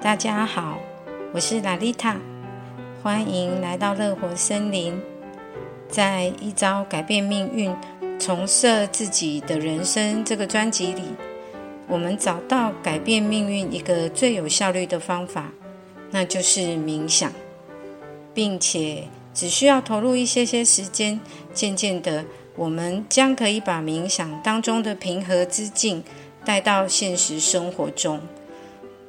大家好，我是拉丽塔，欢迎来到乐活森林。在一招改变命运、重设自己的人生这个专辑里，我们找到改变命运一个最有效率的方法，那就是冥想，并且只需要投入一些些时间，渐渐的，我们将可以把冥想当中的平和之境带到现实生活中。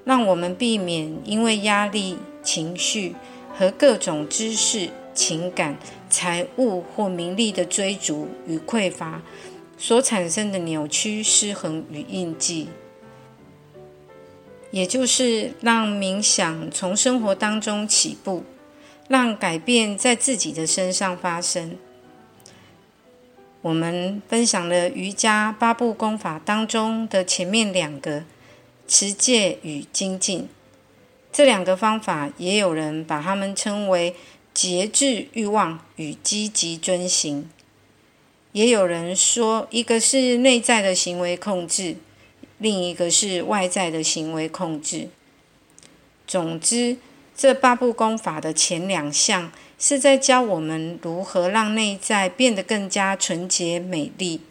让我们避免因为压力、情绪和各种知识、情感、财物或名利的追逐与匮乏所产生的扭曲、失衡与印记，也就是让冥想从生活当中起步，让改变在自己的身上发生。我们分享了瑜伽八部功法当中的前面两个。持戒与精进这两个方法，也有人把它们称为节制欲望与积极遵行。也有人说，一个是内在的行为控制，另一个是外在的行为控制。总之，这八部功法的前两项是在教我们如何让内在变得更加纯洁美丽。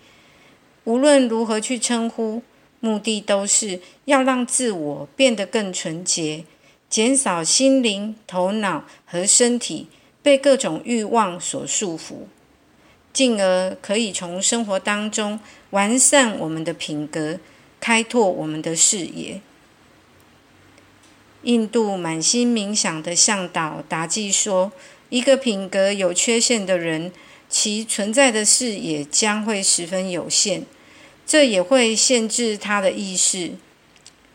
无论如何去称呼。目的都是要让自我变得更纯洁，减少心灵、头脑和身体被各种欲望所束缚，进而可以从生活当中完善我们的品格，开拓我们的视野。印度满心冥想的向导达纪说：“一个品格有缺陷的人，其存在的视野将会十分有限。”这也会限制他的意识，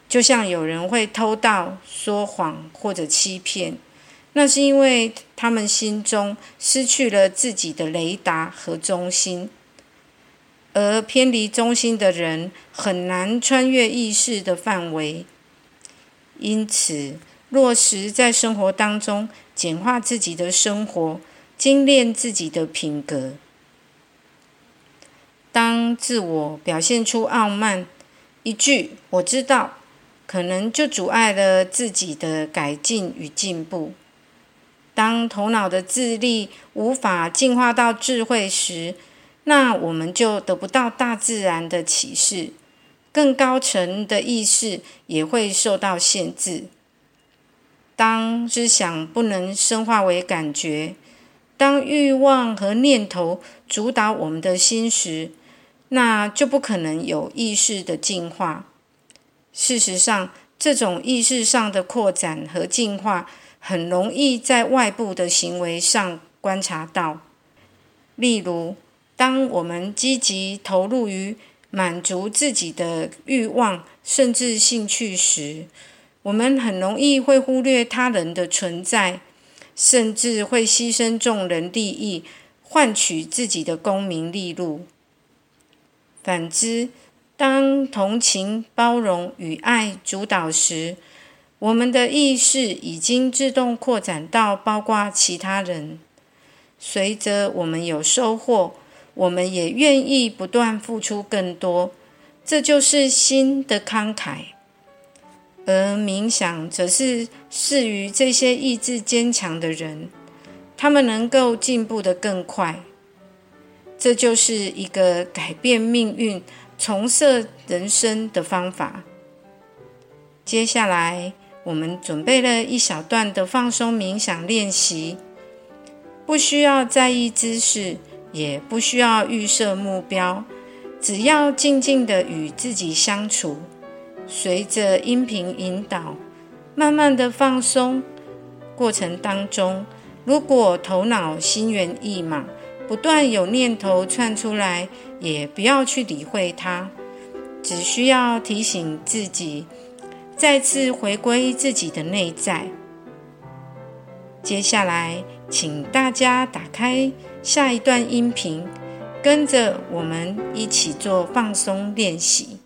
就像有人会偷盗、说谎或者欺骗，那是因为他们心中失去了自己的雷达和中心，而偏离中心的人很难穿越意识的范围。因此，落实在生活当中，简化自己的生活，精炼自己的品格。当自我表现出傲慢，一句“我知道”，可能就阻碍了自己的改进与进步。当头脑的智力无法进化到智慧时，那我们就得不到大自然的启示，更高层的意识也会受到限制。当思想不能深化为感觉，当欲望和念头主导我们的心时，那就不可能有意识的进化。事实上，这种意识上的扩展和进化，很容易在外部的行为上观察到。例如，当我们积极投入于满足自己的欲望甚至兴趣时，我们很容易会忽略他人的存在，甚至会牺牲众人利益，换取自己的功名利禄。反之，当同情、包容与爱主导时，我们的意识已经自动扩展到包括其他人。随着我们有收获，我们也愿意不断付出更多。这就是心的慷慨。而冥想则是适于这些意志坚强的人，他们能够进步得更快。这就是一个改变命运、重设人生的方法。接下来，我们准备了一小段的放松冥想练习，不需要在意姿势，也不需要预设目标，只要静静的与自己相处，随着音频引导，慢慢的放松。过程当中，如果头脑心猿意马，不断有念头窜出来，也不要去理会它，只需要提醒自己，再次回归自己的内在。接下来，请大家打开下一段音频，跟着我们一起做放松练习。